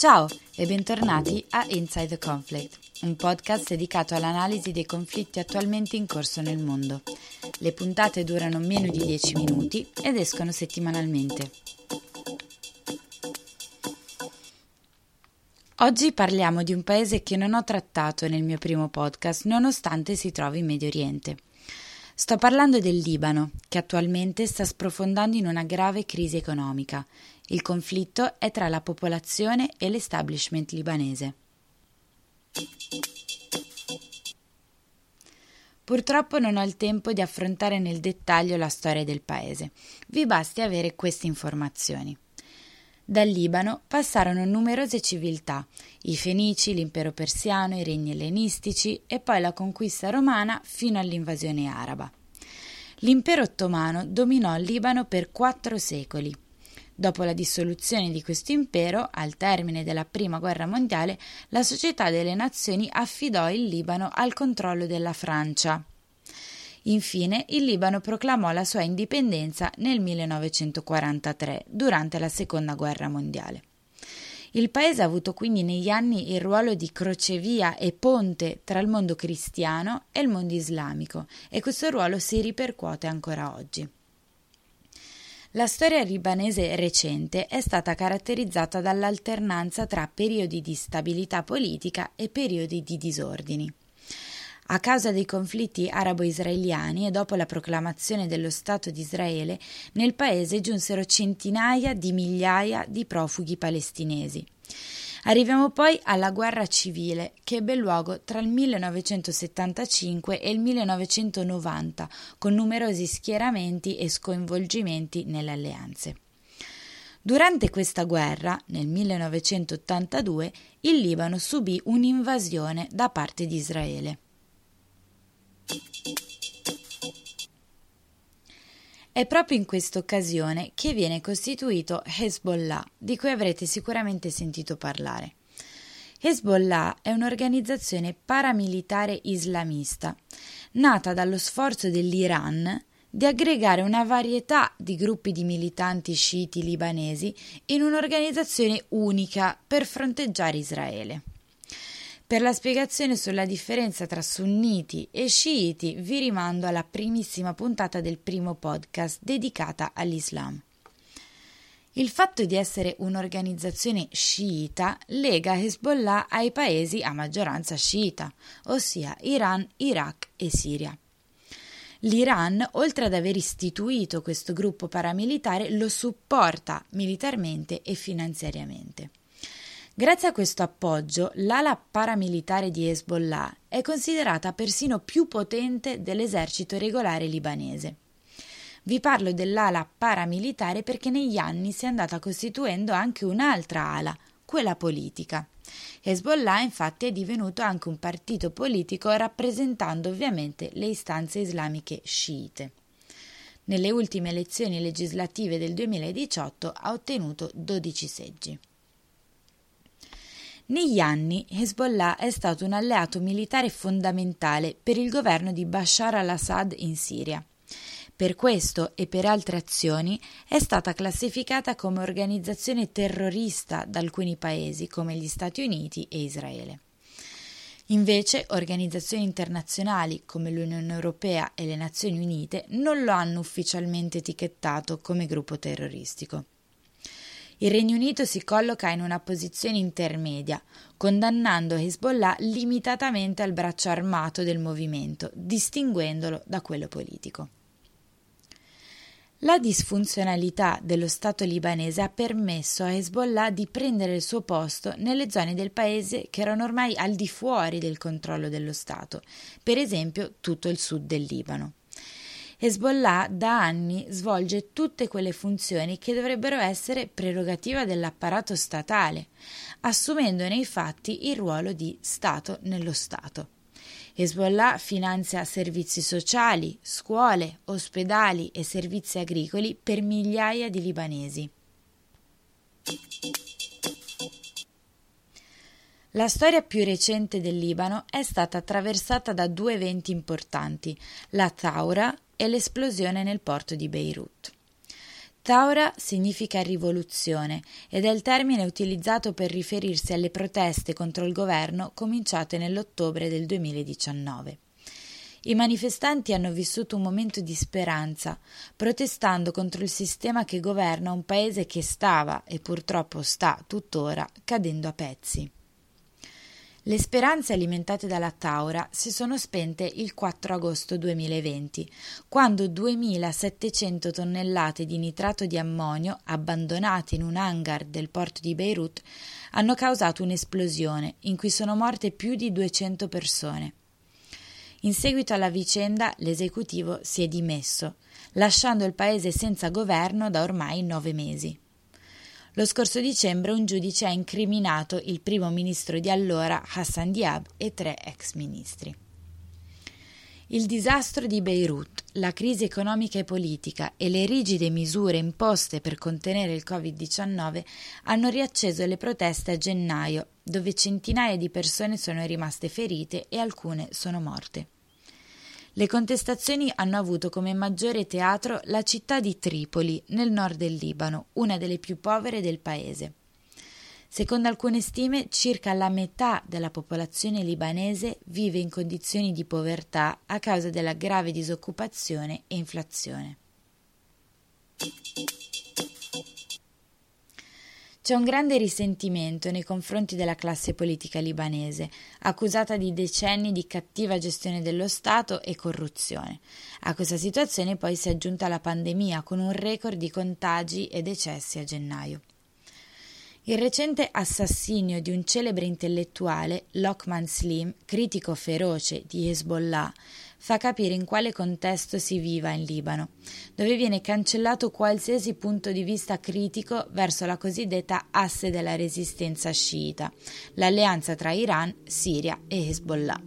Ciao e bentornati a Inside the Conflict, un podcast dedicato all'analisi dei conflitti attualmente in corso nel mondo. Le puntate durano meno di 10 minuti ed escono settimanalmente. Oggi parliamo di un paese che non ho trattato nel mio primo podcast, nonostante si trovi in Medio Oriente. Sto parlando del Libano, che attualmente sta sprofondando in una grave crisi economica. Il conflitto è tra la popolazione e l'establishment libanese. Purtroppo non ho il tempo di affrontare nel dettaglio la storia del paese. Vi basti avere queste informazioni. Dal Libano passarono numerose civiltà, i Fenici, l'impero persiano, i regni ellenistici e poi la conquista romana fino all'invasione araba. L'impero ottomano dominò il Libano per quattro secoli. Dopo la dissoluzione di questo impero, al termine della Prima Guerra Mondiale, la Società delle Nazioni affidò il Libano al controllo della Francia. Infine, il Libano proclamò la sua indipendenza nel 1943, durante la Seconda Guerra Mondiale. Il paese ha avuto quindi negli anni il ruolo di crocevia e ponte tra il mondo cristiano e il mondo islamico e questo ruolo si ripercuote ancora oggi. La storia libanese recente è stata caratterizzata dall'alternanza tra periodi di stabilità politica e periodi di disordini. A causa dei conflitti arabo-israeliani e dopo la proclamazione dello Stato di Israele, nel paese giunsero centinaia di migliaia di profughi palestinesi. Arriviamo poi alla guerra civile che ebbe luogo tra il 1975 e il 1990, con numerosi schieramenti e sconvolgimenti nelle alleanze. Durante questa guerra, nel 1982, il Libano subì un'invasione da parte di Israele. È proprio in questa occasione che viene costituito Hezbollah, di cui avrete sicuramente sentito parlare. Hezbollah è un'organizzazione paramilitare islamista, nata dallo sforzo dell'Iran di aggregare una varietà di gruppi di militanti sciiti libanesi in un'organizzazione unica per fronteggiare Israele. Per la spiegazione sulla differenza tra sunniti e sciiti vi rimando alla primissima puntata del primo podcast dedicata all'Islam. Il fatto di essere un'organizzazione sciita lega Hezbollah ai paesi a maggioranza sciita, ossia Iran, Iraq e Siria. L'Iran, oltre ad aver istituito questo gruppo paramilitare, lo supporta militarmente e finanziariamente. Grazie a questo appoggio, l'ala paramilitare di Hezbollah è considerata persino più potente dell'esercito regolare libanese. Vi parlo dell'ala paramilitare perché negli anni si è andata costituendo anche un'altra ala, quella politica. Hezbollah infatti è divenuto anche un partito politico rappresentando ovviamente le istanze islamiche sciite. Nelle ultime elezioni legislative del 2018 ha ottenuto 12 seggi. Negli anni Hezbollah è stato un alleato militare fondamentale per il governo di Bashar al-Assad in Siria. Per questo e per altre azioni è stata classificata come organizzazione terrorista da alcuni paesi come gli Stati Uniti e Israele. Invece organizzazioni internazionali come l'Unione Europea e le Nazioni Unite non lo hanno ufficialmente etichettato come gruppo terroristico. Il Regno Unito si colloca in una posizione intermedia, condannando Hezbollah limitatamente al braccio armato del movimento, distinguendolo da quello politico. La disfunzionalità dello Stato libanese ha permesso a Hezbollah di prendere il suo posto nelle zone del paese che erano ormai al di fuori del controllo dello Stato, per esempio tutto il sud del Libano. Hezbollah da anni svolge tutte quelle funzioni che dovrebbero essere prerogativa dell'apparato statale, assumendo nei fatti il ruolo di Stato nello Stato. Hezbollah finanzia servizi sociali, scuole, ospedali e servizi agricoli per migliaia di libanesi. La storia più recente del Libano è stata attraversata da due eventi importanti, la Taura e l'esplosione nel porto di Beirut. Taura significa rivoluzione ed è il termine utilizzato per riferirsi alle proteste contro il governo cominciate nell'ottobre del 2019. I manifestanti hanno vissuto un momento di speranza, protestando contro il sistema che governa un paese che stava, e purtroppo sta tuttora, cadendo a pezzi. Le speranze alimentate dalla Taura si sono spente il 4 agosto 2020, quando 2.700 tonnellate di nitrato di ammonio, abbandonate in un hangar del porto di Beirut, hanno causato un'esplosione in cui sono morte più di 200 persone. In seguito alla vicenda l'esecutivo si è dimesso, lasciando il paese senza governo da ormai nove mesi. Lo scorso dicembre un giudice ha incriminato il primo ministro di allora Hassan Diab e tre ex ministri. Il disastro di Beirut, la crisi economica e politica e le rigide misure imposte per contenere il Covid-19 hanno riacceso le proteste a gennaio, dove centinaia di persone sono rimaste ferite e alcune sono morte. Le contestazioni hanno avuto come maggiore teatro la città di Tripoli, nel nord del Libano, una delle più povere del paese. Secondo alcune stime, circa la metà della popolazione libanese vive in condizioni di povertà a causa della grave disoccupazione e inflazione. C'è un grande risentimento nei confronti della classe politica libanese, accusata di decenni di cattiva gestione dello Stato e corruzione. A questa situazione poi si è aggiunta la pandemia, con un record di contagi e decessi a gennaio. Il recente assassinio di un celebre intellettuale, Lokman Slim, critico feroce di Hezbollah, fa capire in quale contesto si viva in Libano, dove viene cancellato qualsiasi punto di vista critico verso la cosiddetta asse della resistenza sciita, l'alleanza tra Iran, Siria e Hezbollah.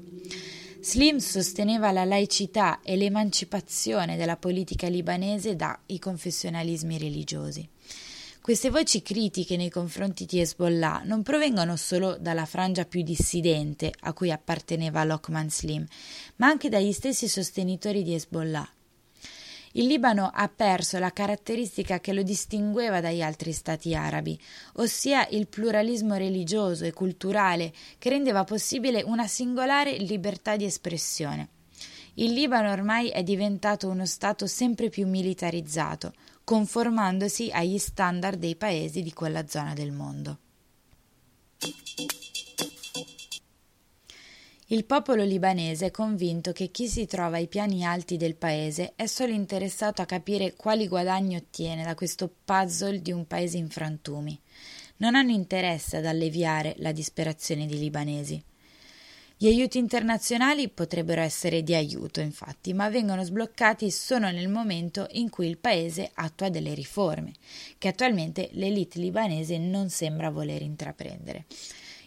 Slim sosteneva la laicità e l'emancipazione della politica libanese dai confessionalismi religiosi. Queste voci critiche nei confronti di Hezbollah non provengono solo dalla frangia più dissidente a cui apparteneva Lokman Slim, ma anche dagli stessi sostenitori di Hezbollah. Il Libano ha perso la caratteristica che lo distingueva dagli altri stati arabi, ossia il pluralismo religioso e culturale che rendeva possibile una singolare libertà di espressione. Il Libano ormai è diventato uno Stato sempre più militarizzato, conformandosi agli standard dei paesi di quella zona del mondo. Il popolo libanese è convinto che chi si trova ai piani alti del paese è solo interessato a capire quali guadagni ottiene da questo puzzle di un paese in frantumi. Non hanno interesse ad alleviare la disperazione dei libanesi. Gli aiuti internazionali potrebbero essere di aiuto, infatti, ma vengono sbloccati solo nel momento in cui il paese attua delle riforme, che attualmente l'elite libanese non sembra voler intraprendere.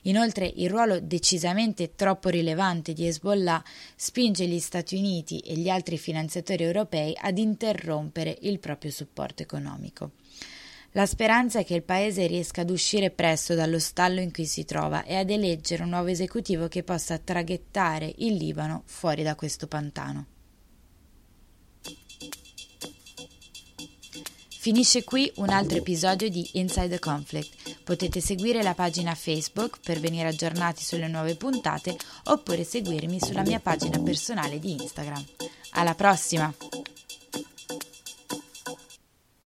Inoltre il ruolo decisamente troppo rilevante di Hezbollah spinge gli Stati Uniti e gli altri finanziatori europei ad interrompere il proprio supporto economico. La speranza è che il paese riesca ad uscire presto dallo stallo in cui si trova e ad eleggere un nuovo esecutivo che possa traghettare il Libano fuori da questo pantano. Finisce qui un altro episodio di Inside the Conflict. Potete seguire la pagina Facebook per venire aggiornati sulle nuove puntate oppure seguirmi sulla mia pagina personale di Instagram. Alla prossima!